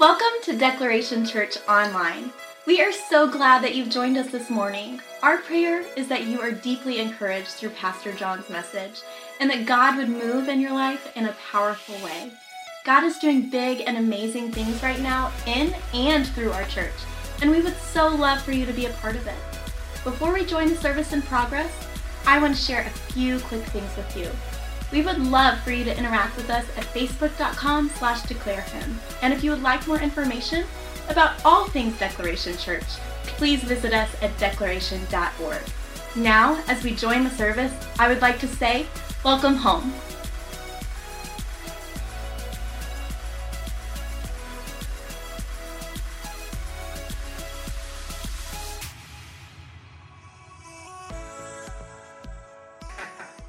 Welcome to Declaration Church Online. We are so glad that you've joined us this morning. Our prayer is that you are deeply encouraged through Pastor John's message and that God would move in your life in a powerful way. God is doing big and amazing things right now in and through our church, and we would so love for you to be a part of it. Before we join the service in progress, I want to share a few quick things with you. We would love for you to interact with us at facebook.com slash declare him. And if you would like more information about all things Declaration Church, please visit us at declaration.org. Now, as we join the service, I would like to say, welcome home.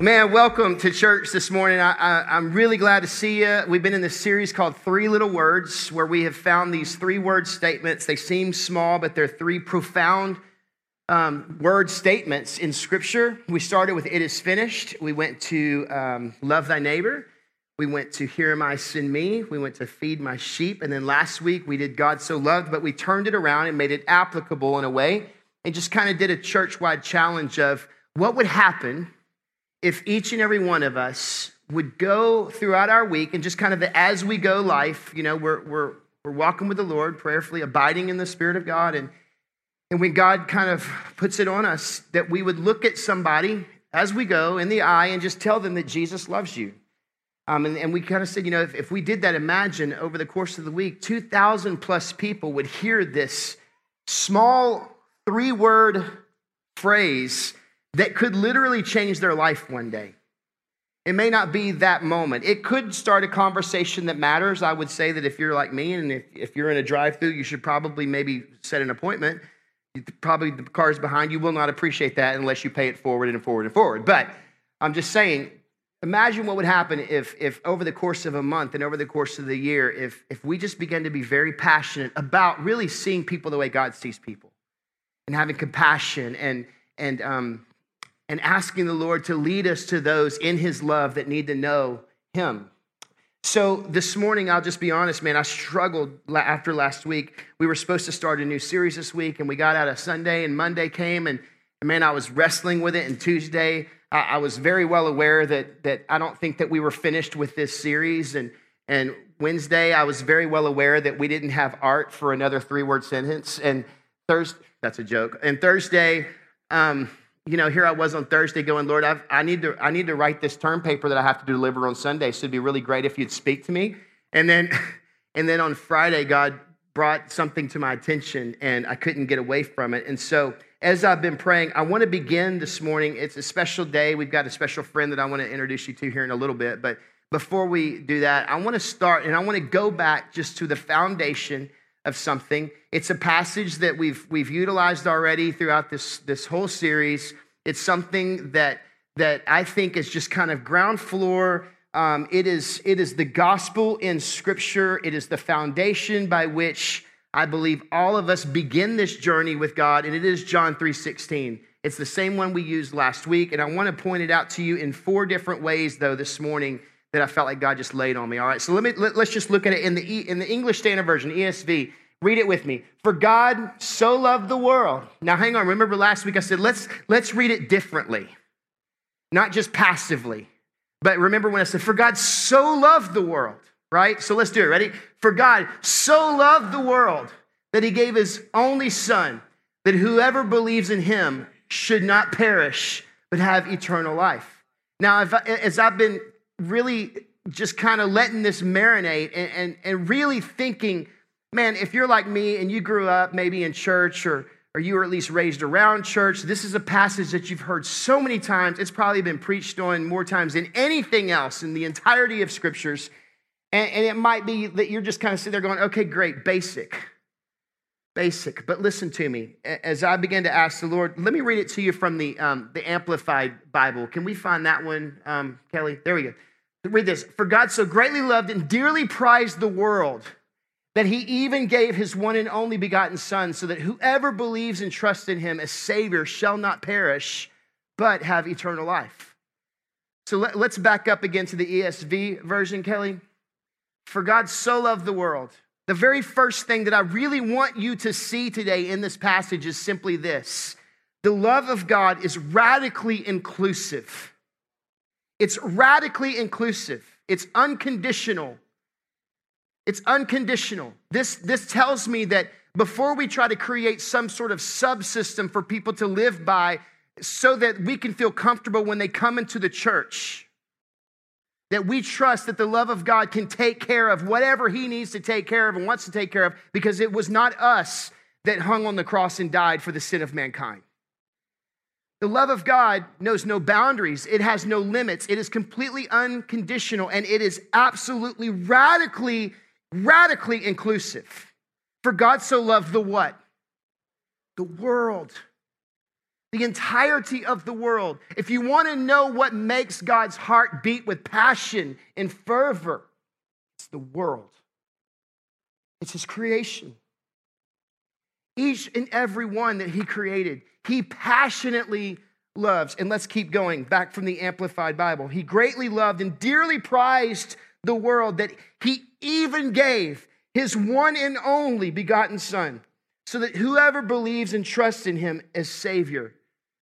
Man, welcome to church this morning. I, am really glad to see you. We've been in this series called Three Little Words, where we have found these three word statements. They seem small, but they're three profound um, word statements in Scripture. We started with It is finished. We went to um, Love thy neighbor. We went to am I, send me. We went to Feed my sheep. And then last week we did God so loved, but we turned it around and made it applicable in a way and just kind of did a church wide challenge of what would happen if each and every one of us would go throughout our week and just kind of the as we go life, you know, we're, we're, we're walking with the Lord, prayerfully abiding in the Spirit of God. And, and when God kind of puts it on us, that we would look at somebody as we go in the eye and just tell them that Jesus loves you. Um, and, and we kind of said, you know, if, if we did that, imagine over the course of the week, 2,000 plus people would hear this small three word phrase that could literally change their life one day. It may not be that moment. It could start a conversation that matters. I would say that if you're like me and if, if you're in a drive through, you should probably maybe set an appointment. Probably the cars behind you will not appreciate that unless you pay it forward and forward and forward. But I'm just saying, imagine what would happen if, if over the course of a month and over the course of the year, if, if we just began to be very passionate about really seeing people the way God sees people and having compassion and, and um, and asking the Lord to lead us to those in His love that need to know Him. So this morning, I'll just be honest, man, I struggled after last week. We were supposed to start a new series this week, and we got out of Sunday, and Monday came, and man, I was wrestling with it. And Tuesday, I was very well aware that, that I don't think that we were finished with this series. And, and Wednesday, I was very well aware that we didn't have art for another three word sentence. And Thursday, that's a joke. And Thursday, um, you know, here I was on Thursday going, Lord, I've, i need to, I need to write this term paper that I have to deliver on Sunday. So it'd be really great if you'd speak to me. And then, and then on Friday, God brought something to my attention and I couldn't get away from it. And so as I've been praying, I want to begin this morning. It's a special day. We've got a special friend that I want to introduce you to here in a little bit. But before we do that, I want to start and I want to go back just to the foundation of something. It's a passage that we've, we've utilized already throughout this, this whole series. It's something that, that I think is just kind of ground floor. Um, it, is, it is the gospel in Scripture, it is the foundation by which I believe all of us begin this journey with God, and it is John 3:16. It's the same one we used last week, and I want to point it out to you in four different ways, though, this morning that I felt like God just laid on me. All right, so let me let, us just look at it in the in the English Standard Version, ESV. Read it with me. For God so loved the world. Now hang on. Remember last week I said let's let's read it differently. Not just passively. But remember when I said for God so loved the world, right? So let's do it. Ready? For God so loved the world that he gave his only son that whoever believes in him should not perish but have eternal life. Now, if, as I've been really just kind of letting this marinate and, and, and really thinking man, if you're like me and you grew up maybe in church or, or you were at least raised around church, this is a passage that you've heard so many times. It's probably been preached on more times than anything else in the entirety of scriptures. And, and it might be that you're just kind of sitting there going, okay, great, basic. Basic. But listen to me. As I began to ask the Lord, let me read it to you from the, um, the Amplified Bible. Can we find that one, um, Kelly? There we go. Read this. For God so greatly loved and dearly prized the world that he even gave his one and only begotten Son, so that whoever believes and trusts in him as Savior shall not perish, but have eternal life. So let, us back up again to the ESV version, Kelly. For God so loved the world The very first thing that I really want you to see today in this passage is simply this the love of God is radically inclusive. It's radically inclusive, it's unconditional. It's unconditional. This, this tells me that before we try to create some sort of subsystem for people to live by so that we can feel comfortable when they come into the church, that we trust that the love of God can take care of whatever He needs to take care of and wants to take care of because it was not us that hung on the cross and died for the sin of mankind. The love of God knows no boundaries, it has no limits, it is completely unconditional, and it is absolutely radically, radically inclusive. For God so loved the what? The world. The entirety of the world. If you want to know what makes God's heart beat with passion and fervor, it's the world, it's His creation. Each and every one that He created he passionately loves. And let's keep going back from the Amplified Bible. He greatly loved and dearly prized the world that he even gave his one and only begotten Son, so that whoever believes and trusts in him as Savior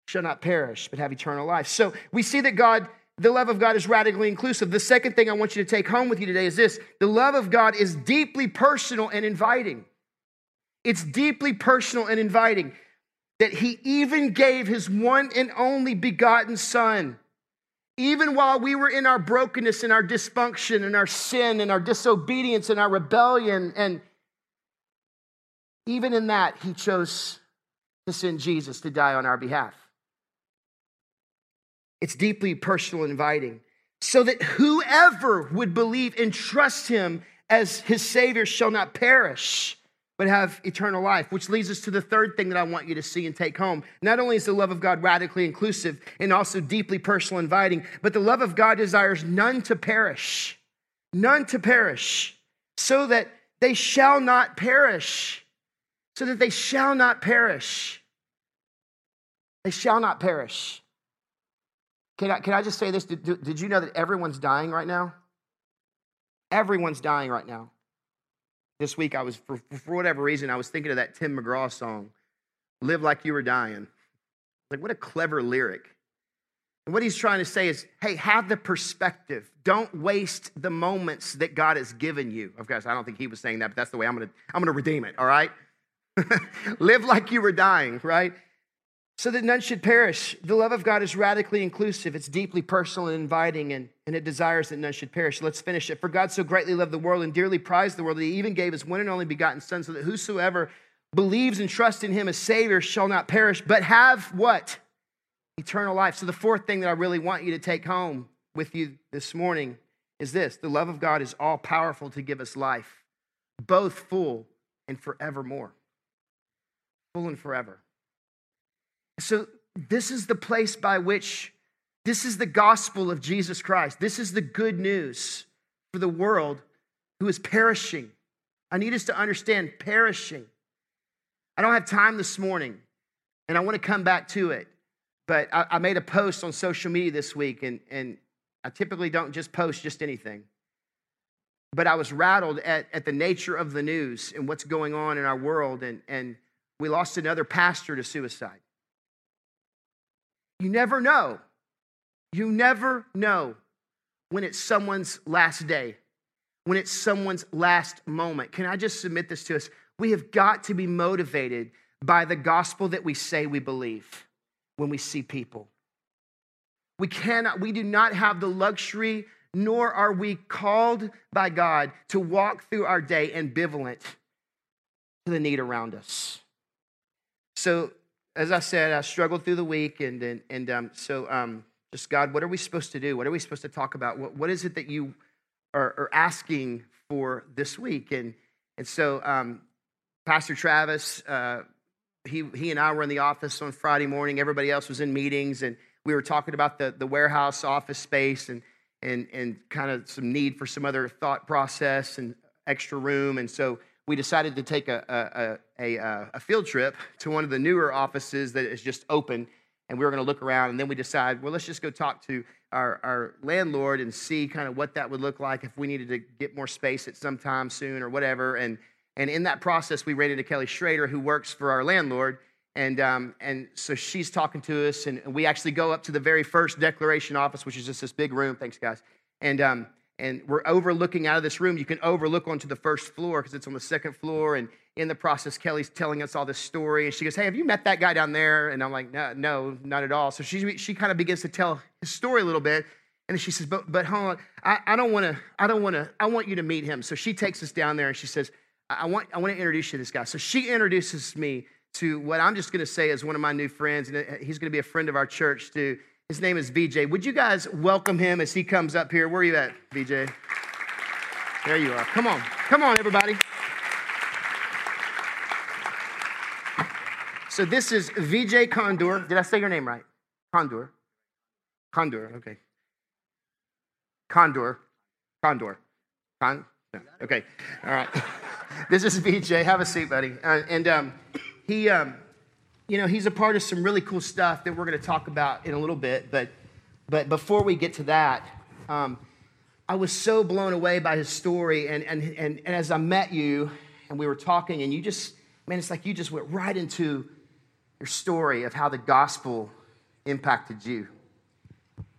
shall not perish, but have eternal life. So we see that God, the love of God is radically inclusive. The second thing I want you to take home with you today is this the love of God is deeply personal and inviting. It's deeply personal and inviting that he even gave his one and only begotten son. Even while we were in our brokenness and our dysfunction and our sin and our disobedience and our rebellion, and even in that, he chose to send Jesus to die on our behalf. It's deeply personal and inviting, so that whoever would believe and trust him as his Savior shall not perish but have eternal life, which leads us to the third thing that I want you to see and take home. Not only is the love of God radically inclusive and also deeply personal, inviting, but the love of God desires none to perish, none to perish, so that they shall not perish, so that they shall not perish. They shall not perish. Can I, can I just say this? Did, did you know that everyone's dying right now? Everyone's dying right now. This week, I was, for, for whatever reason, I was thinking of that Tim McGraw song, Live Like You Were Dying. Like, what a clever lyric. And what he's trying to say is, hey, have the perspective. Don't waste the moments that God has given you. Of course, I don't think he was saying that, but that's the way I'm gonna, I'm gonna redeem it, all right? Live like you were dying, right? So that none should perish. The love of God is radically inclusive, it's deeply personal and inviting, and, and it desires that none should perish. Let's finish it. For God so greatly loved the world and dearly prized the world that he even gave his one and only begotten Son, so that whosoever believes and trusts in him as Savior shall not perish, but have what? Eternal life. So, the fourth thing that I really want you to take home with you this morning is this the love of God is all powerful to give us life, both full and forevermore. Full and forever. So, this is the place by which this is the gospel of Jesus Christ. This is the good news for the world who is perishing. I need us to understand perishing. I don't have time this morning, and I want to come back to it. But I, I made a post on social media this week, and, and I typically don't just post just anything. But I was rattled at, at the nature of the news and what's going on in our world, and, and we lost another pastor to suicide. You never know. You never know when it's someone's last day, when it's someone's last moment. Can I just submit this to us? We have got to be motivated by the gospel that we say we believe when we see people. We cannot, we do not have the luxury, nor are we called by God to walk through our day ambivalent to the need around us. So as I said, I struggled through the week, and and, and um, so um, just God, what are we supposed to do? What are we supposed to talk about? What, what is it that you are, are asking for this week? And and so um, Pastor Travis, uh, he he and I were in the office on Friday morning. Everybody else was in meetings, and we were talking about the the warehouse office space and and and kind of some need for some other thought process and extra room, and so we decided to take a, a, a, a, field trip to one of the newer offices that is just open, and we were going to look around. And then we decided, well, let's just go talk to our, our landlord and see kind of what that would look like if we needed to get more space at some time soon or whatever. And And in that process, we ran into Kelly Schrader, who works for our landlord. And, um, and so she's talking to us, and we actually go up to the very first declaration office, which is just this big room. Thanks, guys. And, um, and we're overlooking out of this room. You can overlook onto the first floor because it's on the second floor. And in the process, Kelly's telling us all this story. And she goes, Hey, have you met that guy down there? And I'm like, No, no not at all. So she, she kind of begins to tell his story a little bit. And she says, But, but hold on, I, I don't want to, I don't want to, I want you to meet him. So she takes us down there and she says, I want, I want to introduce you to this guy. So she introduces me to what I'm just going to say is one of my new friends, and uh, he's going to be a friend of our church too. His name is VJ. Would you guys welcome him as he comes up here? Where are you at, VJ? There you are. Come on. Come on, everybody. So this is VJ Condor. Did I say your name right? Condor. Condor, okay. Condor. Condor. Con? Okay. All right. this is VJ. Have a seat, buddy. Uh, and um, he, um, you know, he's a part of some really cool stuff that we're going to talk about in a little bit. But, but before we get to that, um, I was so blown away by his story. And, and, and, and as I met you and we were talking, and you just, man, it's like you just went right into your story of how the gospel impacted you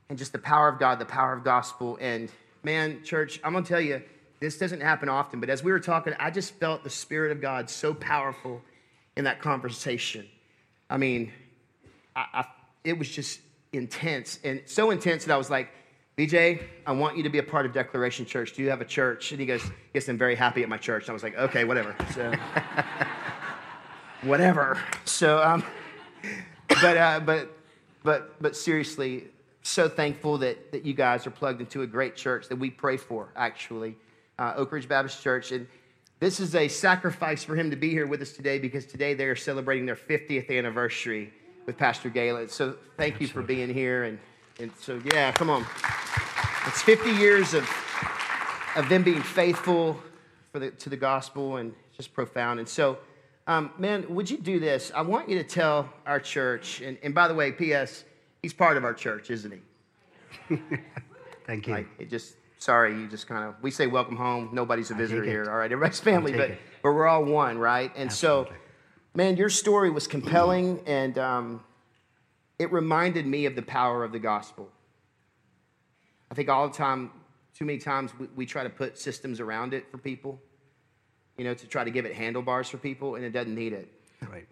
and just the power of God, the power of gospel. And man, church, I'm going to tell you, this doesn't happen often, but as we were talking, I just felt the Spirit of God so powerful in that conversation. I mean, I, I, it was just intense and so intense that I was like, VJ, I want you to be a part of Declaration Church. Do you have a church? And he goes, Yes, I'm very happy at my church. And I was like, Okay, whatever. So, whatever. So, um, but, uh, but, but, but seriously, so thankful that, that you guys are plugged into a great church that we pray for, actually, uh, Oak Ridge Baptist Church. And this is a sacrifice for him to be here with us today because today they are celebrating their 50th anniversary with Pastor Galen. So thank you for being here. And, and so, yeah, come on. It's 50 years of, of them being faithful for the, to the gospel and just profound. And so, um, man, would you do this? I want you to tell our church, and, and by the way, P.S., he's part of our church, isn't he? Thank you. Like, it just sorry, you just kind of, we say welcome home. Nobody's a visitor here. All right, everybody's family, but, but we're all one, right? And Absolutely. so, man, your story was compelling and um, it reminded me of the power of the gospel. I think all the time, too many times, we, we try to put systems around it for people, you know, to try to give it handlebars for people, and it doesn't need it. Right.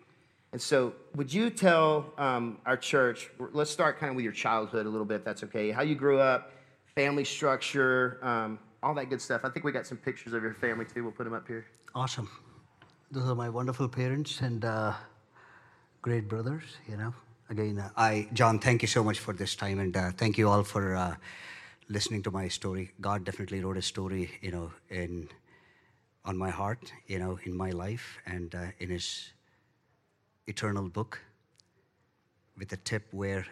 And so, would you tell um, our church, let's start kind of with your childhood a little bit, if that's okay, how you grew up, family structure, um, all that good stuff. I think we got some pictures of your family too. We'll put them up here. Awesome. Those are my wonderful parents and uh, great brothers. You know, again, uh, I John, thank you so much for this time, and uh, thank you all for uh, listening to my story. God definitely wrote a story, you know, in on my heart, you know, in my life, and uh, in His eternal book, with a tip where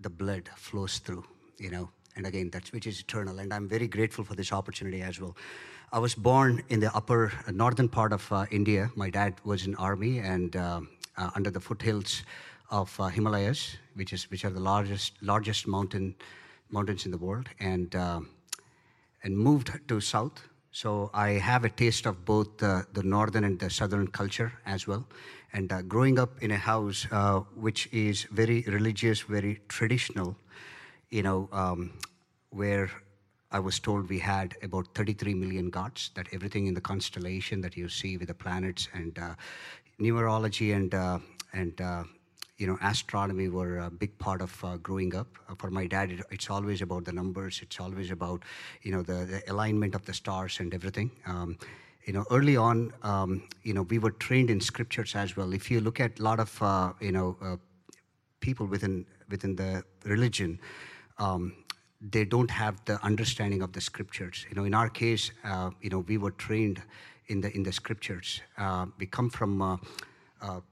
the blood flows through, you know, and again, that's which is eternal. And I'm very grateful for this opportunity as well. I was born in the upper uh, northern part of uh, India. My dad was in army and uh, uh, under the foothills of uh, Himalayas, which is which are the largest largest mountain mountains in the world, and um, and moved to south. So I have a taste of both the northern and the southern culture as well. And uh, growing up in a house which is very religious, very traditional, you know, um, where I was told we had about 33 million gods, that everything in the constellation that you see with the planets and uh, numerology and, uh, and uh, you know, astronomy were a big part of uh, growing up. Uh, for my dad, it, it's always about the numbers. It's always about, you know, the, the alignment of the stars and everything. Um, you know, early on, um, you know, we were trained in scriptures as well. If you look at a lot of, uh, you know, people within within the religion, um, they don't have the understanding of the scriptures. You know, in our case, uh, you know, we were trained in the in the scriptures. Uh, we come from a, a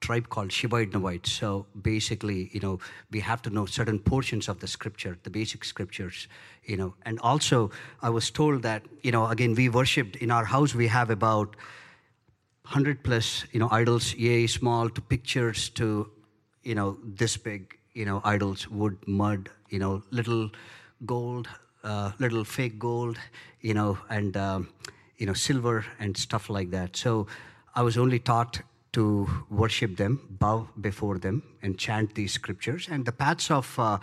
tribe called Shivite So basically, you know, we have to know certain portions of the scripture, the basic scriptures. You know, and also I was told that you know, again, we worshipped in our house. We have about hundred plus, you know, idols, yay, small to pictures to, you know, this big you know, idols, wood, mud, you know, little gold, uh, little fake gold, you know, and, um, you know, silver and stuff like that. So I was only taught to worship them, bow before them, and chant these scriptures. And the paths of, uh,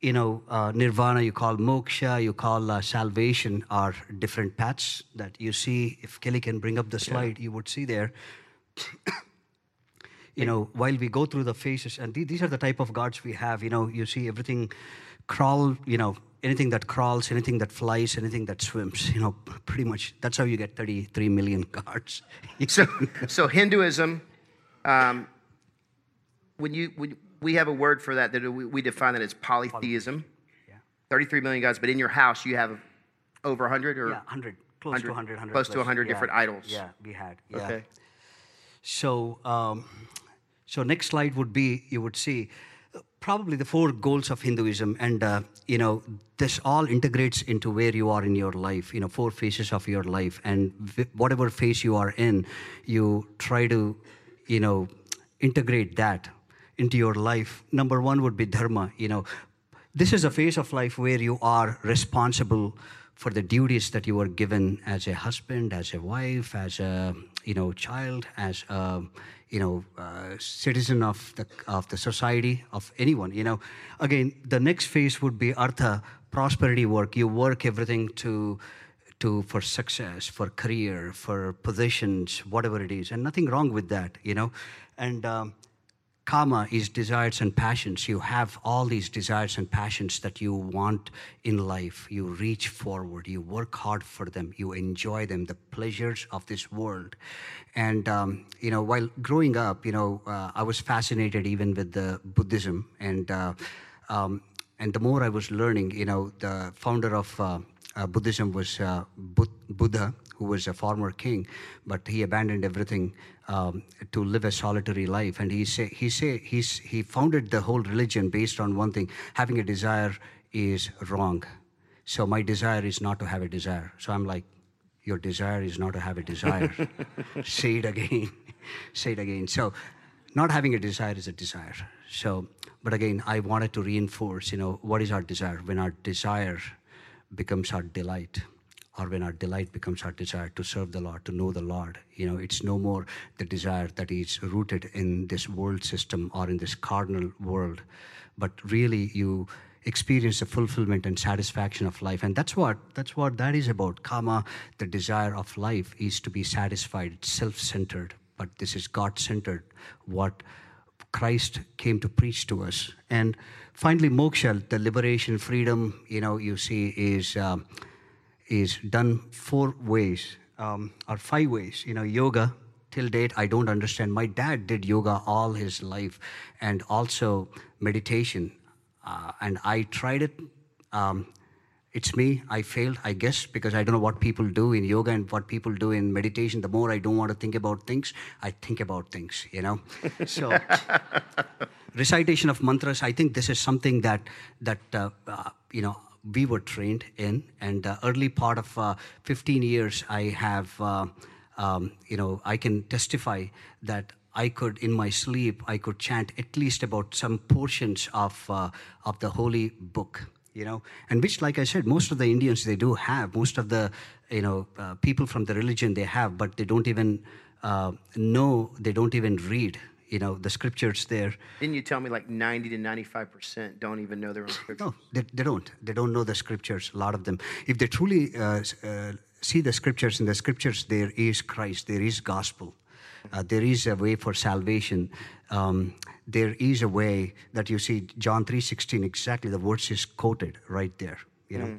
you know, uh, nirvana, you call moksha, you call uh, salvation, are different paths that you see. If Kelly can bring up the slide, you would see there. You know, while we go through the phases, and th- these are the type of gods we have. You know, you see everything crawl. You know, anything that crawls, anything that flies, anything that swims. You know, pretty much that's how you get 33 million gods. So, so Hinduism, um, when you when we have a word for that that we, we define that as polytheism. Yeah. 33 million gods, but in your house you have over 100 or Yeah, 100, close to 100, 100 close to plus. 100 Yeah, different idols. Yeah, we had. Yeah. Okay. So, um, so next slide would be you would see uh, probably the four goals of Hinduism, and uh, you know this all integrates into where you are in your life. You know, four phases of your life, and whatever phase you are in, you try to, you know, integrate that into your life. Number one would be dharma. You know, this is a phase of life where you are responsible for the duties that you were given as a husband, as a wife, as a you know child, as a you know citizen of the of the society of anyone. You know, again, the next phase would be artha, prosperity work. You work everything to to for success, for career, for positions, whatever it is, and nothing wrong with that. You know, and um, Kama is desires and passions. You have all these desires and passions that you want in life. You reach forward, you work hard for them, you enjoy them, the pleasures of this world. And, um, you know, while growing up, you know, uh, I was fascinated even with the Buddhism. And, uh, um, and the more I was learning, you know, the founder of uh, uh, Buddhism was uh, Buddha, who was a former king, but he abandoned everything um, to live a solitary life. And he say he say he's he founded the whole religion based on one thing: having a desire is wrong. So my desire is not to have a desire. So I'm like, your desire is not to have a desire. say it again. say it again. So not having a desire is a desire. So, but again, I wanted to reinforce, you know, what is our desire? When our desire becomes our delight, or when our delight becomes our desire to serve the Lord, to know the Lord, you know, it's no more the desire that is rooted in this world system or in this carnal world, but really you experience the fulfillment and satisfaction of life. And that's what that's what that is about. Kama the desire of life is to be satisfied it's self-centered. But this is god-centered what Christ came to preach to us. And finally, moksha, the liberation, freedom, you know, you see is, um, is done four ways um, or five ways. You know, yoga, till date, I don't understand. My dad did yoga all his life and also meditation. Uh, and I tried it. Um, it's me. I failed, I guess, because I don't know what people do in yoga and what people do in meditation. The more I don't want to think about things, I think about things, you know? So, recitation of mantras, I think this is something that, that uh, uh, you know, we were trained in. And uh, early part of uh, 15 years, I have, uh, um, you know, I can testify that I could, in my sleep, I could chant at least about some portions of, of the holy book you know and which like i said most of the indians they do have most of the you know uh, people from the religion they have but they don't even uh, know they don't even read you know the scriptures there. Didn't you tell me like 90 to 95% don't even know their own scripture? no they, they don't. They don't know the scriptures a lot of them. If they truly uh, uh, see the scriptures in the scriptures there is christ there is gospel uh, there is a way for salvation um, there is a way that you see john 3.16 exactly the words is quoted right there you know.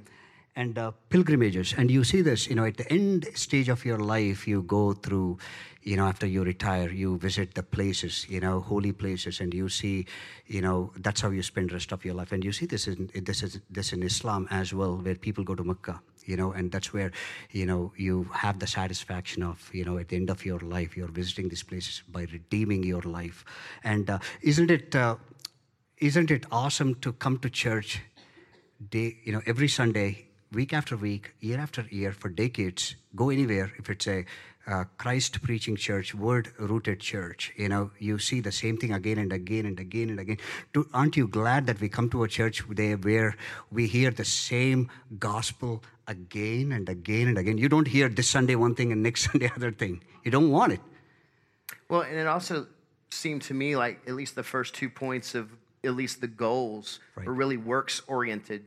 And uh, pilgrimages. And you see this you know at the end stage of your life you go through you know after you retire you visit the places you know holy places and you see you know that's how you spend rest of your life and you see this in this is this in islam as well where people go to mecca you know and that's where you know you have the satisfaction of you know at the end of your life you're visiting these places by redeeming your life and uh, isn't it uh, isn't it awesome to come to church day, you know, every Sunday, week after week, year after year, for decades, go anywhere. If it's a uh, Christ preaching church, word rooted church, you know, you see the same thing again and again and again and again. Do, aren't you glad that we come to a church there where we hear the same gospel again and again and again. You don't hear this Sunday one thing and next Sunday other thing. You don't want it. Well, and it also seemed to me like at least the first two points of at least the goals Right. were really works oriented.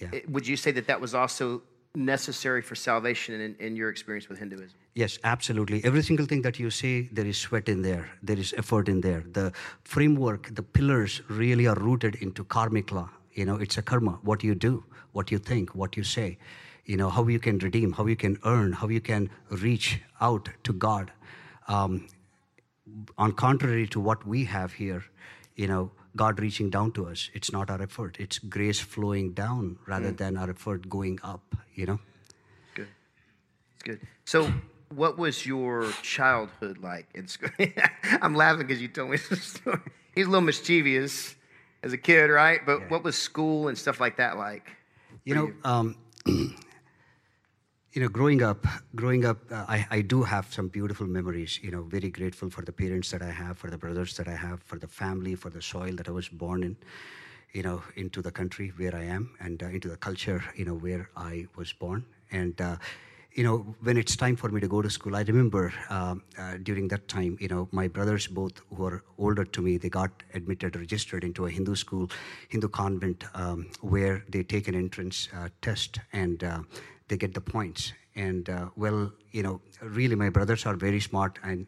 Yeah. Would you say that that was also necessary for salvation in, in your experience with Hinduism? Yes, absolutely. Every single thing that you say, there is sweat in there, there is effort in there. The framework, the pillars really are rooted into karmic law. You know, it's a karma, what you do, what you think, what you say, you know, how you can redeem, how you can earn, how you can reach out to God. Um, on contrary to what we have here, you know, God reaching down to us, it's not our effort, it's grace flowing down rather than our effort going up, you know. Good. It's good. So, what was your childhood like in school? I'm laughing because you told me this story. He's a little mischievous as a kid, right? But what was school and stuff like that like? You know, um, you know, growing up, growing up, uh, I, I do have some beautiful memories. You know, very grateful for the parents that I have, for the brothers that I have, for the family, for the soil that I was born in. You know, into the country where I am, and uh, into the culture, you know, where I was born. And uh, you know, when it's time for me to go to school, I remember um, uh, during that time, you know, my brothers, both who are older to me, they got admitted, registered into a Hindu school, Hindu convent, um, where they take an entrance uh, test and uh, they get the points. And uh, well, you know, really, my brothers are very smart and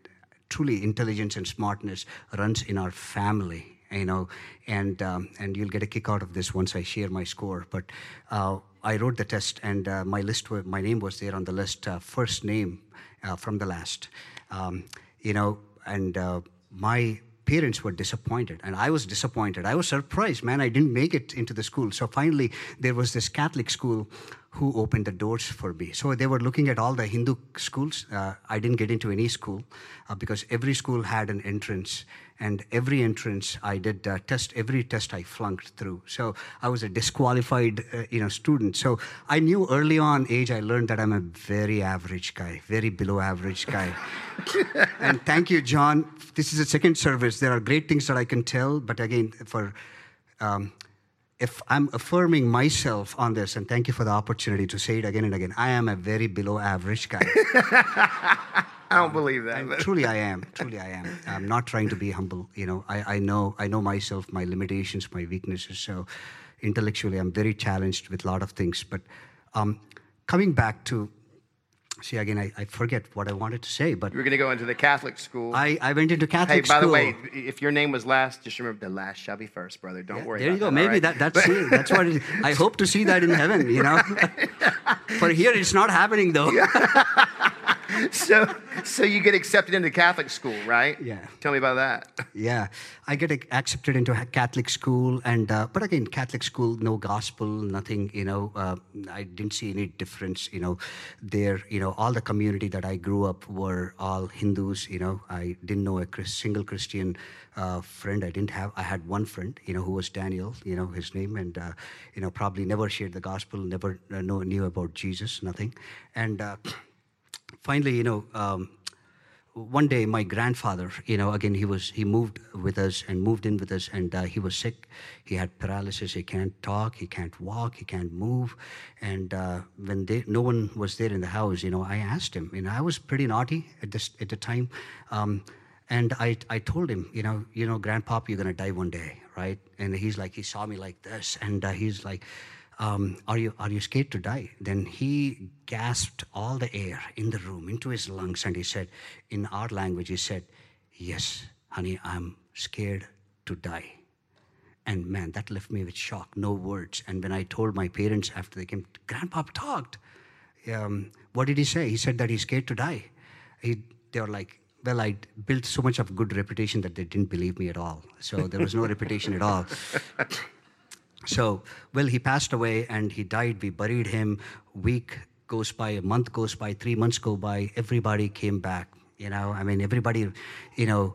truly intelligence and smartness runs in our family you know, and um, and you'll get a kick out of this once I share my score. But uh, I wrote the test, and uh, my list, my name was there on the list, uh, first name uh, from the last, um, you know, and uh, my parents were disappointed and i was disappointed. I was surprised man i didn't make it into the school. So finally there was this catholic school who opened the doors for me. So they were looking at all the hindu schools. Uh, i didn't get into any school uh, because every school had an entrance and every entrance i did uh, test every test i flunked through. So i was a disqualified uh, you know student. So i knew early on age i learned that i'm a very average guy very below average guy. And thank you john. This is a second service. There are great things that i can tell but again for um, if i'm affirming myself on this and thank you for the opportunity to say it again and again i am a very below average guy I don't believe that. but- truly I am. Truly I am. I'm not trying to be humble. You know, I, I know I know myself, my limitations, my weaknesses. So intellectually, I'm very challenged with a lot of things. But um, coming back to, see again, I, I forget what I wanted to say. But You were going to go into the Catholic school. I, I went into Catholic. hey, by school. the way, if your name was last, just remember the last shall be first, brother. Don't worry. there you go. that, Maybe right? that, that's it. That's what it, I hope to see that in heaven. You know, for here it's not happening though. So, so you get accepted into Catholic school, right? Yeah. Tell me about that. Yeah, I get accepted into a Catholic school, and uh, but again, Catholic school, no gospel, nothing. You know, uh, I didn't see any difference. You know, there, you know, all the community that I grew up were all Hindus. You know, I didn't know a single Christian uh, friend. I didn't have. I had one friend, you know, who was Daniel. You know, his name, and uh, you know, probably never shared the gospel, never uh, know, knew about Jesus, nothing, and. Finally, you know, um, one day my grandfather, you know, again he was he moved with us and moved in with us, and uh, he was sick. He had paralysis. He can't talk. He can't walk. He can't move. And uh, when they, no one was there in the house, you know, I asked him. You know, I was pretty naughty at this at the time. Um, and I, I told him, you know, you know, Grandpop, you're gonna die one day, right? And he's like, he saw me like this, and uh, he's like, um, are you are you scared to die? Then he gasped all the air in the room into his lungs, and he said, in our language, he said, "Yes, honey, I'm scared to die." And man, that left me with shock, no words. And when I told my parents after they came, Grandpa talked. Um, what did he say? He said that he's scared to die. He, they were like, well, I built so much of good reputation that they didn't believe me at all. So there was no reputation at all. So, well, he passed away and he died. We buried him. Week goes by, a month goes by, three months go by. Everybody came back. You know, I mean, everybody, you know,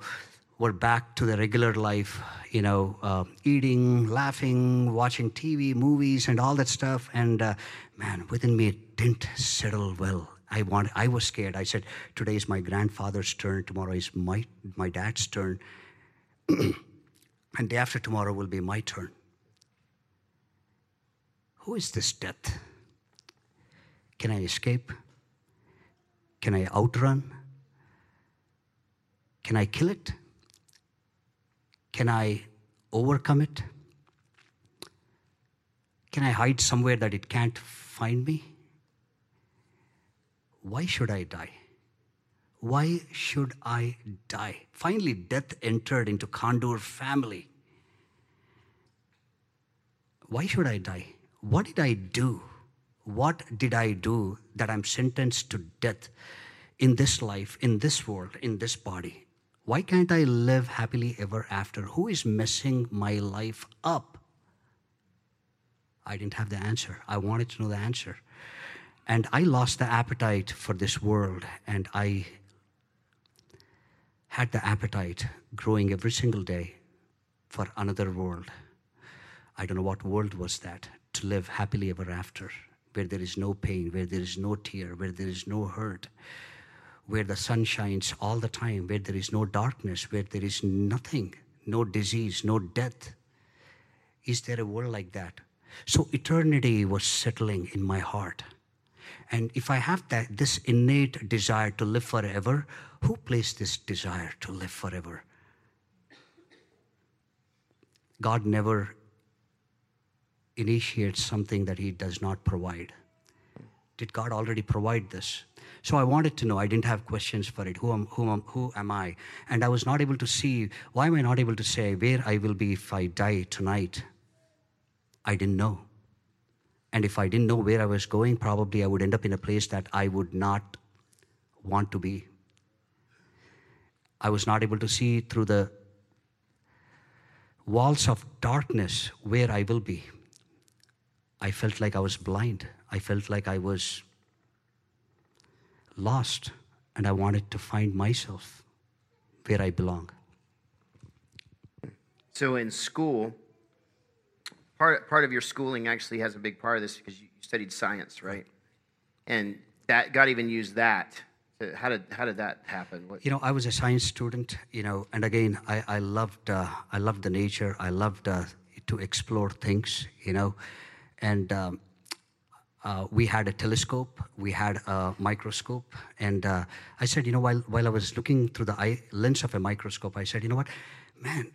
were back to the regular life. You know, uh, eating, laughing, watching TV, movies, and all that stuff. And uh, man, within me, it didn't settle well. I want. I was scared. I said, today is my grandfather's turn. Tomorrow is my my dad's turn. and day after tomorrow will be my turn. Who is this death? Can I escape? Can I outrun? Can I kill it? Can I overcome it? Can I hide somewhere that it can't find me? Why should I die? Why should I die? Finally, death entered into Khandur family. Why should I die? What did I do? What did I do that I'm sentenced to death in this life, in this world, in this body? Why can't I live happily ever after? Who is messing my life up? I didn't have the answer. I wanted to know the answer. And I lost the appetite for this world, and I had the appetite growing every single day for another world. I don't know what world was that to live happily ever after, where there is no pain, where there is no tear, where there is no hurt, where the sun shines all the time, where there is no darkness, where there is nothing, no disease, no death. Is there a world like that? So eternity was settling in my heart. And if I have that this innate desire to live forever, who placed this desire to live forever? God never initiates something that he does not provide. Did God already provide this? So I wanted to know. I didn't have questions for it. Who am, who am, who am I? And I was not able to see. Why am I not able to say where I will be if I die tonight? I didn't know. And if I didn't know where I was going, probably I would end up in a place that I would not want to be. I was not able to see through the walls of darkness where I will be. I felt like I was blind. I felt like I was lost, and I wanted to find myself where I belong. So in school, part part of your schooling actually has a big part of this because you studied science, right? And that God even used that. How did how did that happen? What, You know, I was a science student. You know, and again, I I loved uh, I loved the nature. I loved uh, to explore things. You know, and. Um, uh, we had a telescope, we had a microscope, and uh, I said, you know, while, while I was looking through the eye, lens of a microscope, I said, you know what, man,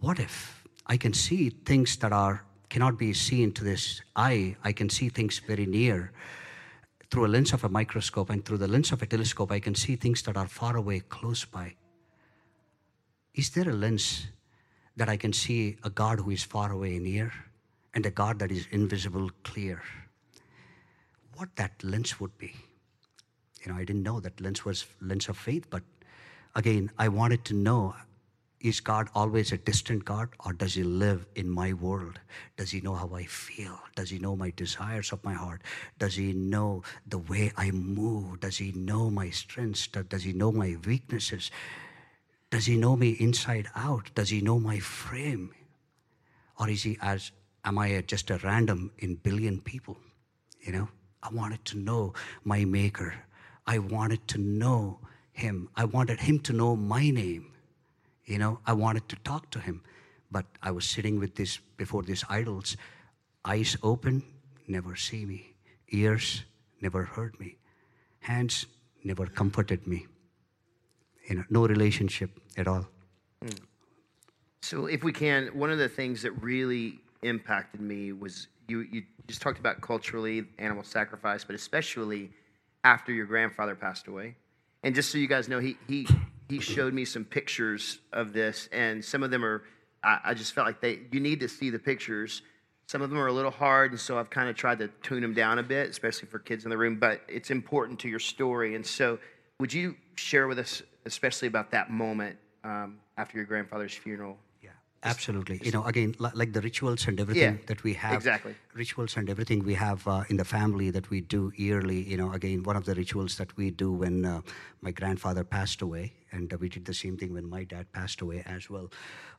what if I can see things that are cannot be seen to this eye? I can see things very near through a lens of a microscope, and through the lens of a telescope, I can see things that are far away, close by. Is there a lens that I can see a God who is far away near, and a God that is invisible, clear? what that lens would be. You know, I didn't know that lens was lens of faith, but again, I wanted to know is God always a distant God or does he live in my world? Does he know how I feel? Does he know my desires of my heart? Does he know the way I move? Does he know my strengths? Does he know my weaknesses? Does he know me inside out? Does he know my frame? Or is he as am I just a random in billion people? You know? I wanted to know my Maker. I wanted to know Him. I wanted Him to know my name. You know, I wanted to talk to Him. But I was sitting with this before these idols, eyes open, never see me, ears never heard me, hands never comforted me. You know, no relationship at all. Hmm. So, if we can, one of the things that really impacted me was you, you just talked about culturally animal sacrifice, but especially after your grandfather passed away. And just so you guys know, he, he, he showed me some pictures of this, and some of them are, I, I just felt like they, you need to see the pictures. Some of them are a little hard, and so I've kind of tried to tune them down a bit, especially for kids in the room, but it's important to your story. And so, would you share with us, especially about that moment um, after your grandfather's funeral? Absolutely. You know, again, like the rituals and everything Yeah, that we have. exactly. Rituals and everything we have uh, in the family that we do yearly. You know, again, one of the rituals that we do when uh, my grandfather passed away, and uh, we did the same thing when my dad passed away as well,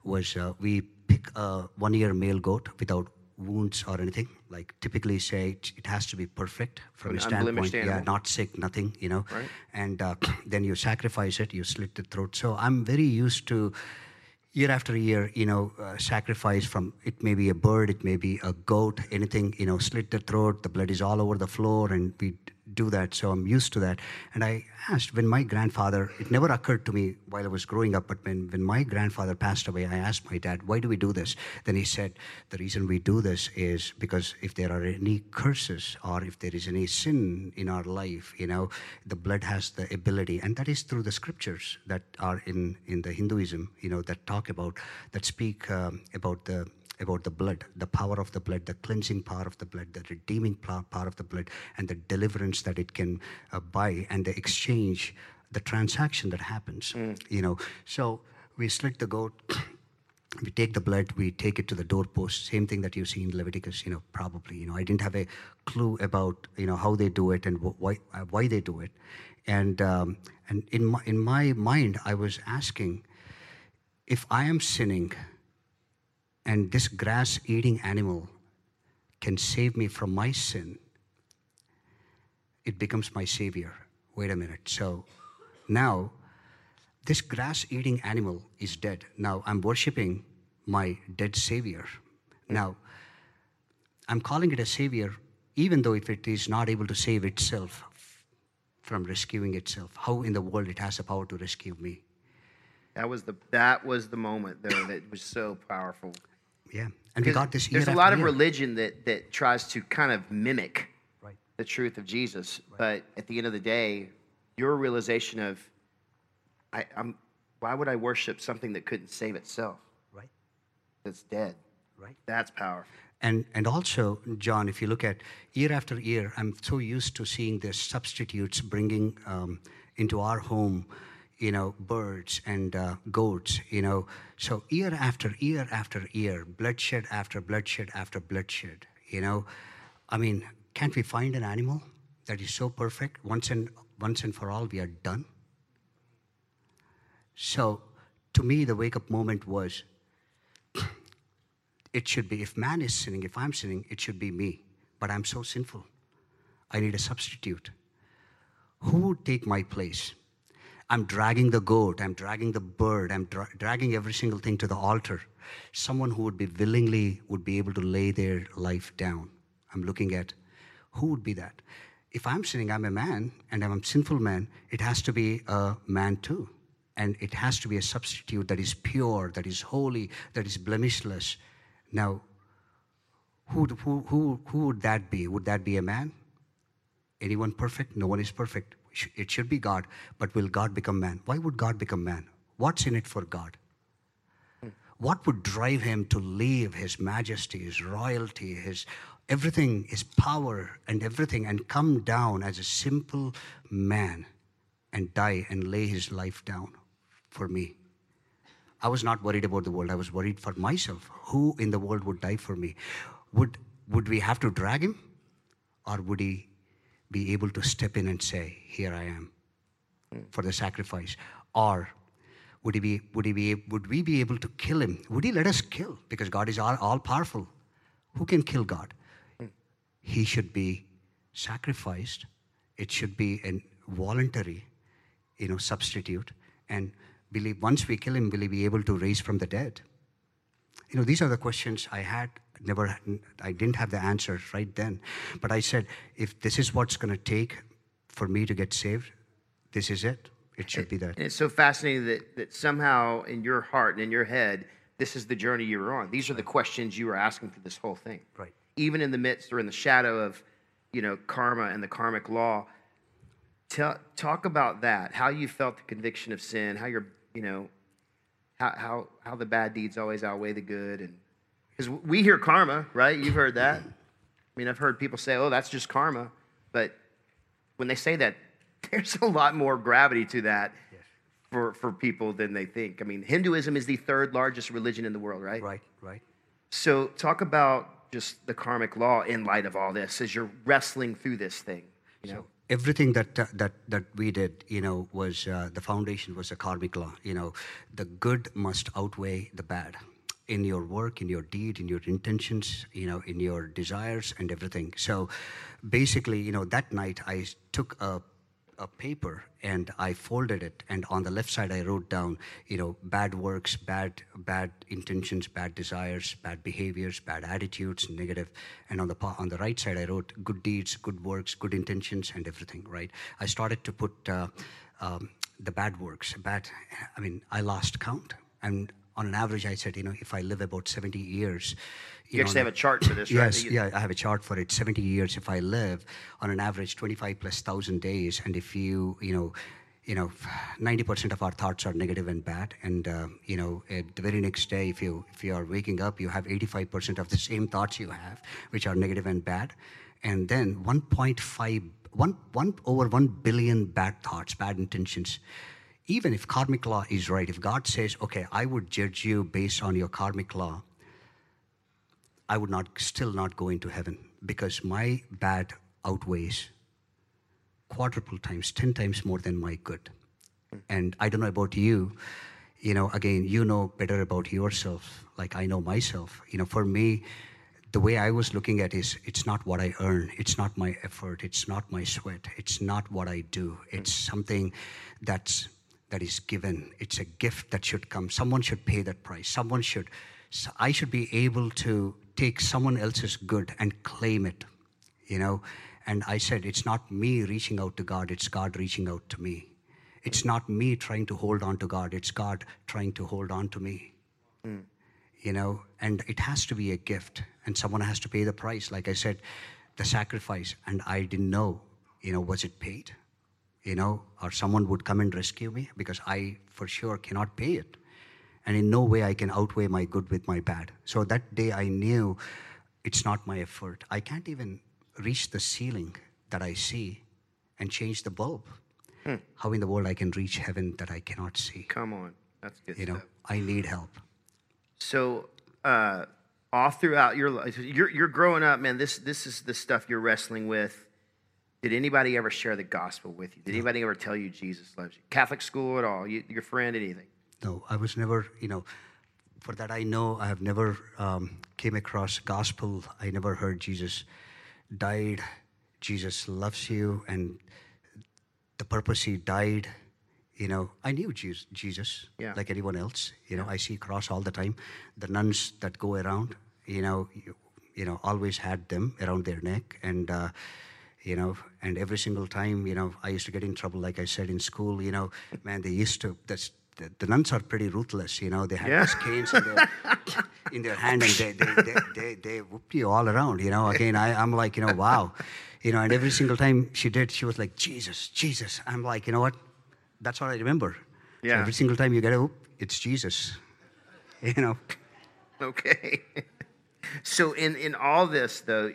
was uh, we pick a one-year male goat without wounds or anything. Like typically say it has to be perfect from An a standpoint. unblemished Yeah, not sick, nothing. You know, Right. and uh, then you sacrifice it, you slit the throat. So I'm very used to year after year, you know, uh, sacrifice from it may be a bird, it may be a goat, anything, you know, slit the throat, the blood is all over the floor, and we do that. So I'm used to that. And I asked when my grandfather, it never occurred to me while I was growing up, but when, when my grandfather passed away, I asked my dad, why do we do this? Then he said, the reason we do this is because if there are any curses or if there is any sin in our life, you know, the blood has the ability, and that is through the scriptures that are in, in the Hinduism, you know, that talk about, that speak um, about the about the blood, the power of the blood, the cleansing power of the blood, the redeeming power of the blood, and the deliverance that it can uh, buy, and the exchange, the transaction that happens. Mm. You know, so we slit the goat. we take the blood, we take it to the doorpost. Same thing that you see in Leviticus. You know, probably. You know, I didn't have a clue about you know how they do it and why uh, why they do it, and um, and in my in my mind, I was asking, if I am sinning and this grass eating animal can save me from my sin, it becomes my savior. Wait a minute. So now, this grass eating animal is dead. Now I'm worshiping my dead savior. Now, I'm calling it a savior, even though if it is not able to save itself from rescuing itself, how in the world it has the power to rescue me? That was the that was the moment though that was so powerful. Yeah, and we got this. There's a lot of religion that that tries to kind of mimic right. the truth of Jesus, right. but at the end of the day, your realization of, I, I'm, why would I worship something that couldn't save itself? Right. That's dead. Right. That's powerful. And and also, John, if you look at year after year, I'm so used to seeing the substitutes bringing um, into our home you know, birds and uh, goats, you know. So year after year after year, bloodshed after bloodshed after bloodshed, you know. I mean, can't we find an animal that is so perfect? Once and once and for all, we are done. So to me, the wake up moment was it should be, if man is sinning, if I'm sinning, it should be me. But I'm so sinful. I need a substitute. Who would take my place? I'm dragging the goat, I'm dragging the bird, I'm dra- dragging every single thing to the altar. Someone who would be willingly would be able to lay their life down. I'm looking at who would be that. If I'm sinning, I'm a man and I'm a sinful man, it has to be a man too. And it has to be a substitute that is pure, that is holy, that is blemishless. Now, who, who, who, who would that be? Would that be a man? Anyone perfect? No one is perfect. It should be God, but will God become man? Why would God become man? What's in it for God? What would drive him to leave his majesty, his royalty, his everything, his power and everything, and come down as a simple man and die and lay his life down for me? I was not worried about the world. I was worried for myself. Who in the world would die for me? Would, would we have to drag him? Or would he be able to step in and say, Here I am hmm. for the sacrifice? Or would, he be, would, he be, would we be able to kill him? Would he let us kill? Because God is all, all powerful. Who can kill God? Hmm. He should be sacrificed. It should be a voluntary, you know, substitute. And believe once we kill him, will he be able to raise from the dead? You know, these are the questions I had never i didn't have the answer right then. But i said if this is what's going to take for me to get saved this is it. It should be that and it's so fascinating that, that somehow in your heart and in your head this is the journey you were on. These are the questions you were asking through this whole thing. Right. Even in the midst or in the shadow of you know karma and the karmic law Tell, talk about that how you felt the conviction of sin how you're you know how, how, how the bad deeds always outweigh the good and because we hear karma, right? You've heard that. I mean, I've heard people say, oh, that's just karma. But when they say that, there's a lot more gravity to that yes. for, for people than they think. I mean, Hinduism is the third largest religion in the world, right? Right, right. So, talk about just the karmic law in light of all this as you're wrestling through this thing, you know? So everything that uh, that that we did you know was uh, the foundation was a karmic law you know the good must outweigh the bad in your work, in your deed, in your intentions, you know, in your desires and everything. So basically, you know, that night I took a, a paper and I folded it, and on the left side I wrote down, you know, bad works, bad bad intentions, bad desires, bad behaviors, bad attitudes, negative, and on the on the right side I wrote good deeds, good works, good intentions, and everything. Right? I started to put uh, um, the bad works, bad. I mean, I lost count, and on an average, I said, you know, if I live about 70 years, You know, actually have a chart for this, right? Yes, you- yeah, I have a chart for it. 70 years if I live on an average 25 plus thousand days, and if you, you know, you know, 90% of our thoughts are negative and bad, and uh, you know, uh, the very next day, if you if you are waking up, you have 85% of the same thoughts you have, which are negative and bad, and then 1.5, one, one over 1 billion bad thoughts, bad intentions. Even if karmic law is right, if God says, okay, I would judge you based on your karmic law, I would not still not go into heaven because my bad outweighs quadruple times, 10 times more than my good. And I don't know about you, you know, again, you know better about yourself, like I know myself. You know, for me, the way I was looking at is it's not what I earn, it's not my effort, it's not my sweat, it's not what I do. It's something that's that is given. It's a gift that should come. Someone should pay that price. Someone should so I should be able to take someone else's good and claim it, you know. And I said, it's not me reaching out to God, it's God reaching out to me. It's not me trying to hold on to God, it's God trying to hold on to me. Mm. You know, and it has to be a gift, and someone has to pay the price. Like I said, the sacrifice, and I didn't know, you know, was it paid? You know, or someone would come and rescue me because I for sure cannot pay it and in no way I can outweigh my good with my bad. So that day I knew it's not my effort. I can't even reach the ceiling that I see and change the bulb. How in the world I can reach heaven that I cannot see? Come on, that's good You know. I need help. So, uh, all throughout your life, you're, you're growing up, man. This this is the stuff you're wrestling with. Did anybody ever share the gospel with you? Did anybody ever tell you Jesus loves you? Catholic school at all? You, your friend, anything? No, I was never, you know, for that I know I have never um, came across gospel. I never heard Jesus died, Jesus loves you, and the purpose he died. You know, I knew Jesus, Jesus Yeah. like anyone else. You know, I see cross all the time. The nuns that go around, you know, you, you know, always had them around their neck, and uh, you know, and every single time, you know, I used to get in trouble, like I said in school. You know, man, they used to. That's, the, the nuns are pretty ruthless. You know, they had Yeah. these canes in their, in their hand, and they they, they, they they whooped you all around. You know, again, I, I'm like, you know, wow, you know, and every single time she did, she was like, Jesus, Jesus. I'm like, you know what? That's what I remember. So Yeah. every single time you get a whoop, it's Jesus. You know. Okay. so, in in all this, though,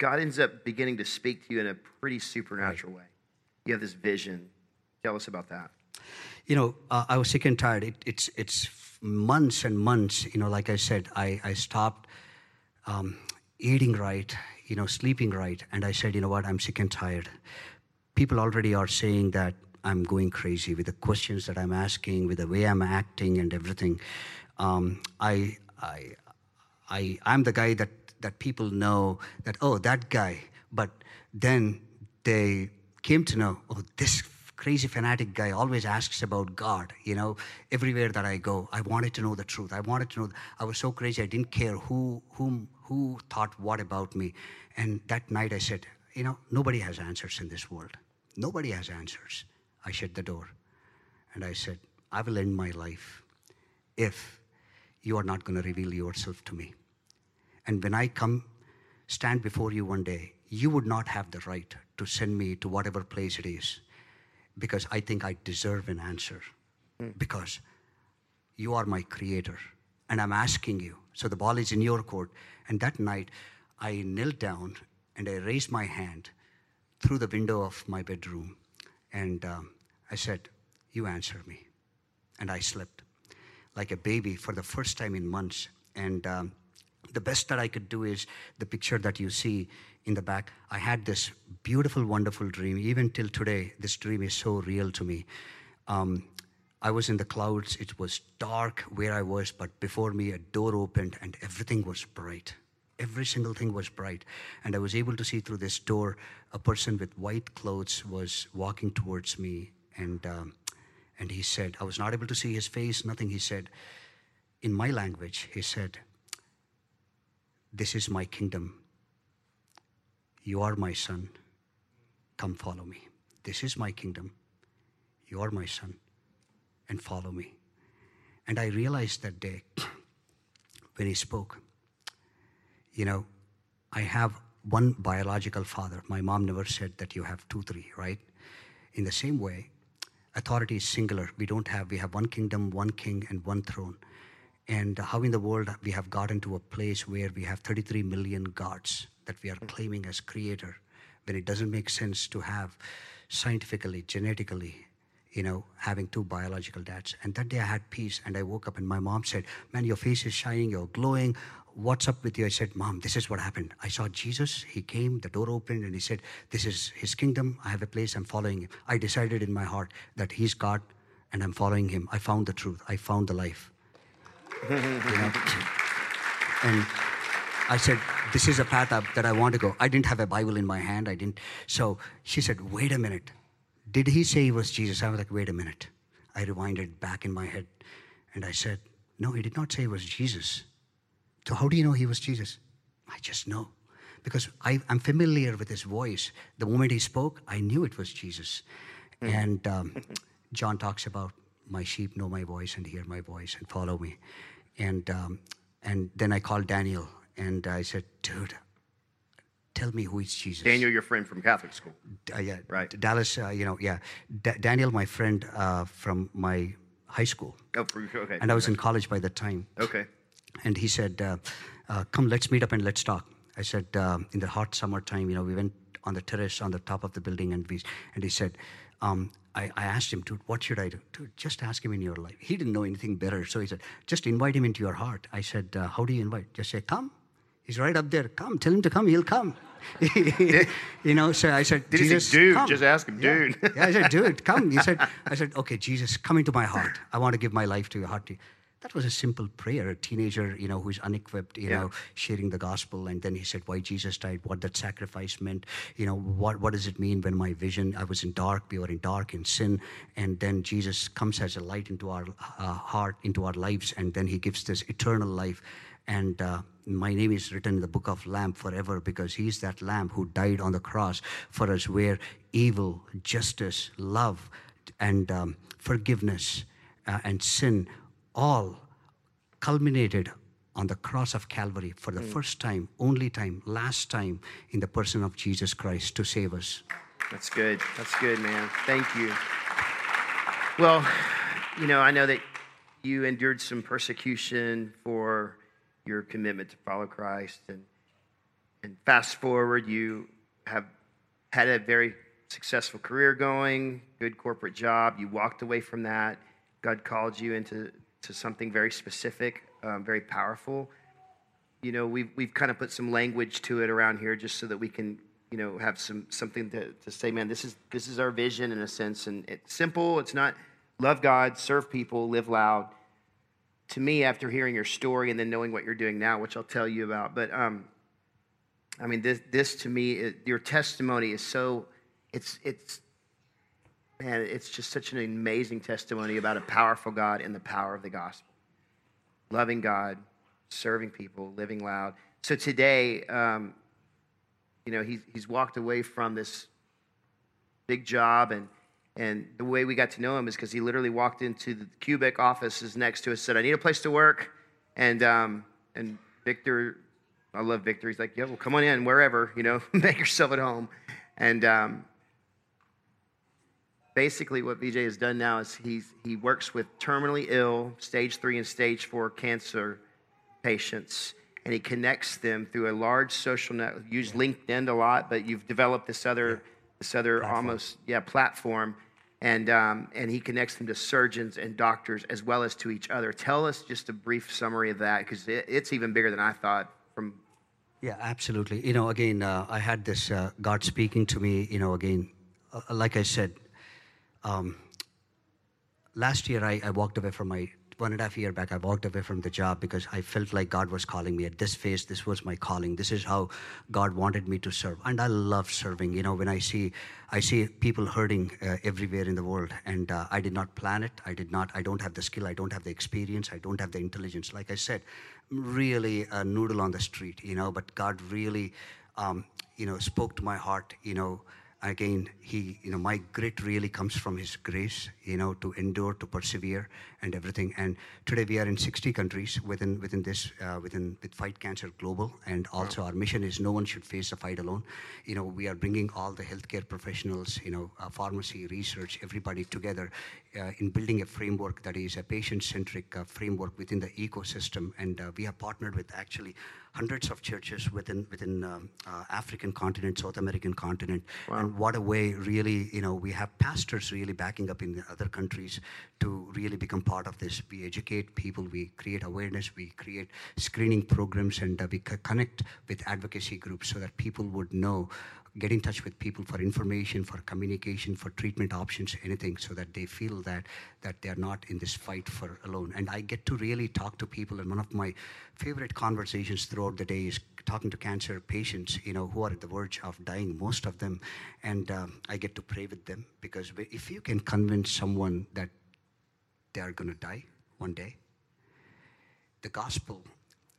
God ends up beginning to speak to you in a pretty supernatural way. You have this vision. Tell us about that. you know, uh, I was sick and tired. It, it's it's months and months. You know, like I said, I I stopped um, eating right, you know, sleeping right, and I said, you know what, I'm sick and tired. People already are saying that I'm going crazy with the questions that I'm asking, with the way I'm acting, and everything. Um, I I I I'm the guy that that people know that oh that guy, but then they came to know oh this crazy fanatic guy always asks about God. You know, everywhere that I go, I wanted to know the truth. I wanted to know. I was so crazy. I didn't care who whom who thought what about me. And that night I said, you know, nobody has answers in this world. Nobody has answers. I shut the door, and I said, I will end my life if you are not going to reveal yourself to me. And when I come, stand before you one day, you would not have the right to send me to whatever place it is because I think I deserve an answer. Because you are my creator and I'm asking you. So the ball is in your court. And that night, I knelt down and I raised my hand through the window of my bedroom and um, I said, You answer me. And I slept like a baby for the first time in months. And um, the best that I could do is the picture that you see in the back. I had this beautiful, wonderful dream. Even till today, this dream is so real to me. Um, I was in the clouds. It was dark where I was, but before me, a door opened and everything was bright. Every single thing was bright. And I was able to see through this door a person with white clothes was walking towards me. And, um, and he said, I was not able to see his face, nothing. He said, in my language, he said, This is my kingdom. You are my son. Come follow me. This is my kingdom. You are my son. And follow me. And I realized that day when he spoke, you know, I have one biological father. My mom never said that you have two, three, right? In the same way, authority is singular. We don't have, we have one kingdom, one king, and one throne. And how in the world we have gotten to a place where we have 33 million gods that we are claiming as creator when it doesn't make sense to have scientifically, genetically, you know, having two biological dads. And that day I had peace and I woke up and my mom said, Man, your face is shining, you're glowing. What's up with you? I said, Mom, this is what happened. I saw Jesus. He came, the door opened, and he said, This is his kingdom. I have a place. I'm following him. I decided in my heart that he's God and I'm following him. I found the truth. I found the life. You know? And I said, This is a path that I want to go. I didn't have a Bible in my hand. I didn't. So she said, Wait a minute. Did he say he was Jesus? I was like, Wait a minute. I rewinded back in my head and I said, No, he did not say he was Jesus. So, how do you know he was Jesus? I just know. Because I, am familiar with his voice. The moment he spoke, I knew it was Jesus. And um, John talks about, My sheep know my voice and hear my voice and follow me. And, um, and then I called Daniel and I said, Dude, tell me who is Jesus. Daniel, your friend from Catholic school. Uh, yeah, Right. Dallas, uh, you know, yeah. Da- Daniel, my friend uh, from my high school. Oh, okay. And I was in college by that time. Okay. And he said, uh, uh, Come, let's meet up and let's talk. I said, uh, In the hot summertime, you know, we went on the terrace on the top of the building, and, we, and he said, um, I, I asked him, Dude, what should I do? Dude, just ask him in your life. He didn't know anything better. So he said, Just invite him into your heart. I said, uh, How do you invite? Just say, Come. He's right up there. Come. Tell him to come. He'll come. you know, so I said, Did say, Jesus, "Dude"? come." Just ask him, Yeah. "Dude." yeah, I said, dude, come. He said, I said, okay, Jesus, come into my heart. I want to give my life to your heart. That was a simple prayer. A teenager, you know, who's unequipped, you Yeah. know, sharing the gospel. And then he said, why Jesus died, what that sacrifice meant. You know, what, what does it mean when my vision, I was in dark, we were in dark, in sin. And then Jesus comes as a light into our uh, heart, into our lives. And then he gives this eternal life. And uh, my name is written in the book of Lamb forever because he's that Lamb who died on the cross for us, where evil, justice, love, and um, forgiveness uh, and sin all culminated on the cross of Calvary for the hmm. first time, only time, last time in the person of Jesus Christ to save us. That's good. That's good, man. Thank you. Well, you know, I know that you endured some persecution for your commitment to follow Christ, and and fast forward, you have had a very successful career going, good corporate job. You walked away from that. God called you into to something very specific, um, very powerful. You know, we've we've kind of put some language to it around here, just so that we can, you know, have some something to, to say. Man, this is this is our vision in a sense, and it's simple. It's not love God, serve people, live loud. To me, after hearing your story and then knowing what you're doing now, which I'll tell you about, but um, I mean, this, this to me, it, your testimony is so, it's, it's, man, it's just such an amazing testimony about a powerful God and the power of the gospel. Loving God, serving people, living loud. So today, um, you know, he's, he's walked away from this big job and, and the way we got to know him is because he literally walked into the cubic offices next to us, said, I need a place to work. And, um, and Victor, I love Victor. He's like, yeah, well, come on in, wherever, you know, make yourself at home. And um, basically, what VJ has done now is he's, he works with terminally ill, stage three and stage four cancer patients, and he connects them through a large social network. Use LinkedIn a lot, but you've developed this other, this other almost yeah platform, and um, and he connects them to surgeons and doctors as well as to each other. Tell us just a brief summary of that because it, it's even bigger than I thought. From Yeah, absolutely. You know, again, uh, I had this uh, God speaking to me, you know, again, uh, like I said, um, last year I, I walked away from my one and a half year back, I walked away from the job because I felt like God was calling me at this phase. This was my calling. This is how God wanted me to serve, and I love serving. You know, when I see, I see people hurting uh, everywhere in the world, and uh, I did not plan it. I did not. I don't have the skill. I don't have the experience. I don't have the intelligence. Like I said, really a noodle on the street. You know, but God really, um, you know, spoke to my heart. You know again he you know my grit really comes from his grace you know to endure to persevere and everything. And today we are in 60 countries within within this uh, within with fight cancer global. And also wow. our mission is no one should face the fight alone. You know we are bringing all the healthcare professionals you know uh, pharmacy research everybody together uh, in building a framework that is a patient centric uh, framework within the ecosystem. And uh, we have partnered with actually hundreds of churches within within um, uh, African continent, South American continent, wow. and what a way really you know we have pastors really backing up in the other countries to really become part of this. We educate people, we create awareness, we create screening programs, and uh, we connect with advocacy groups so that people would know get in touch with people for information, for communication, for treatment options, anything, so that they feel that that they're not in this fight for alone. And I get to really talk to people. And one of my favorite conversations throughout the day is talking to cancer patients, you know, who are at the verge of dying, most of them. And um, I get to pray with them because if you can convince someone that they are going to die one day, the gospel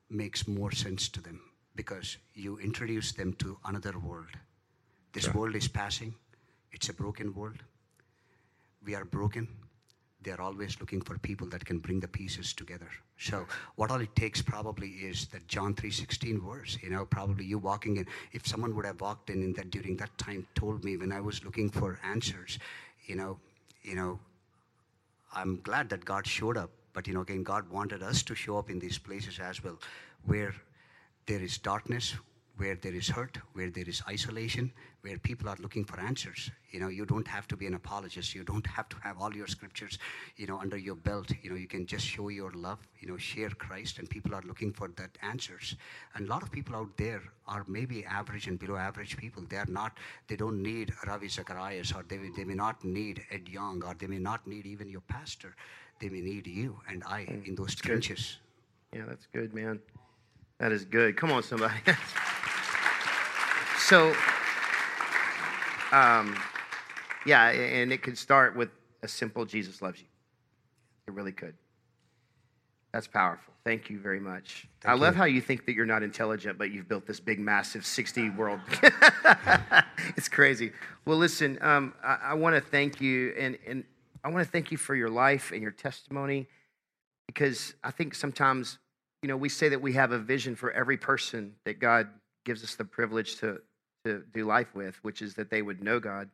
makes more sense to them because you introduce them to another world this yeah. world is passing. It's a broken world. We are broken. They are always looking for people that can bring the pieces together. So what all it takes probably is that John 3:16 verse. You know, probably you walking in. If someone would have walked in in that during that time, told me when I was looking for answers, you know, you know, I'm glad that God showed up. But you know, again, God wanted us to show up in these places as well, where there is darkness, where there is hurt, where there is isolation, where people are looking for answers. You know, you don't have to be an apologist. You don't have to have all your scriptures, you know, under your belt. You know, you can just show your love, you know, share Christ, and people are looking for that answers. And a lot of people out there are maybe average and below average people. They are not, they don't need Ravi Zacharias, or they, they may not need Ed Young, or they may not need even your pastor. They may need you and I mm, in those trenches. Yeah, that's good, man. That is good. Come on, somebody. So, um, yeah, and it could start with a simple Jesus loves you. It really could. That's powerful. Thank you very much. Thank I love how you think that you're not intelligent, but you've built this big, massive 60 world. it's crazy. Well, listen, um, I, I want to thank you, and, and I want to thank you for your life and your testimony, because I think sometimes, you know, we say that we have a vision for every person that God gives us the privilege to to do life with, which is that they would know God,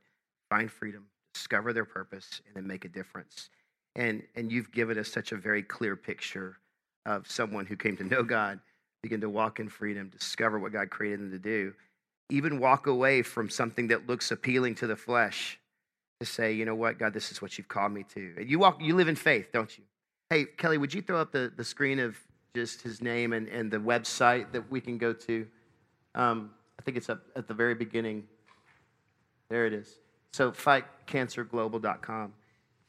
find freedom, discover their purpose, and then make a difference. And, and you've given us such a very clear picture of someone who came to know God, begin to walk in freedom, discover what God created them to do, even walk away from something that looks appealing to the flesh to say, you know what, God, this is what you've called me to. And you walk, you live in faith, don't you? Hey, Kelly, would you throw up the, the screen of just his name and, and the website that we can go to? Um, I think it's up at the very beginning. There it is. So fightcancerglobal.com.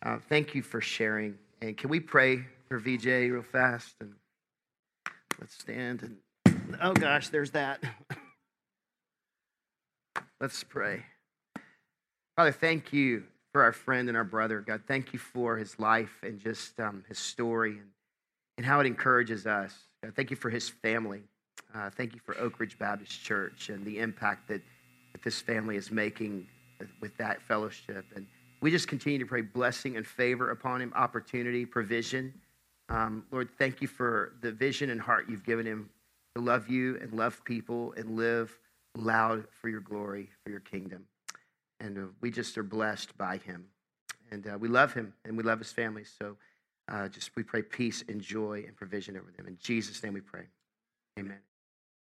Uh, thank you for sharing. And can we pray for VJ real fast? And let's stand and oh gosh, there's that. let's pray. Father, thank you for our friend and our brother. God, thank you for his life and just um, his story and, and how it encourages us. God, thank you for his family. Uh, thank you for Oak Ridge Baptist Church and the impact that, that this family is making with that fellowship. And we just continue to pray blessing and favor upon him, opportunity, provision. Um, Lord, thank you for the vision and heart you've given him to love you and love people and live loud for your glory, for your kingdom. And uh, we just are blessed by him. And uh, we love him and we love his family. So uh, just we pray peace and joy and provision over them. In Jesus' name we pray. Amen.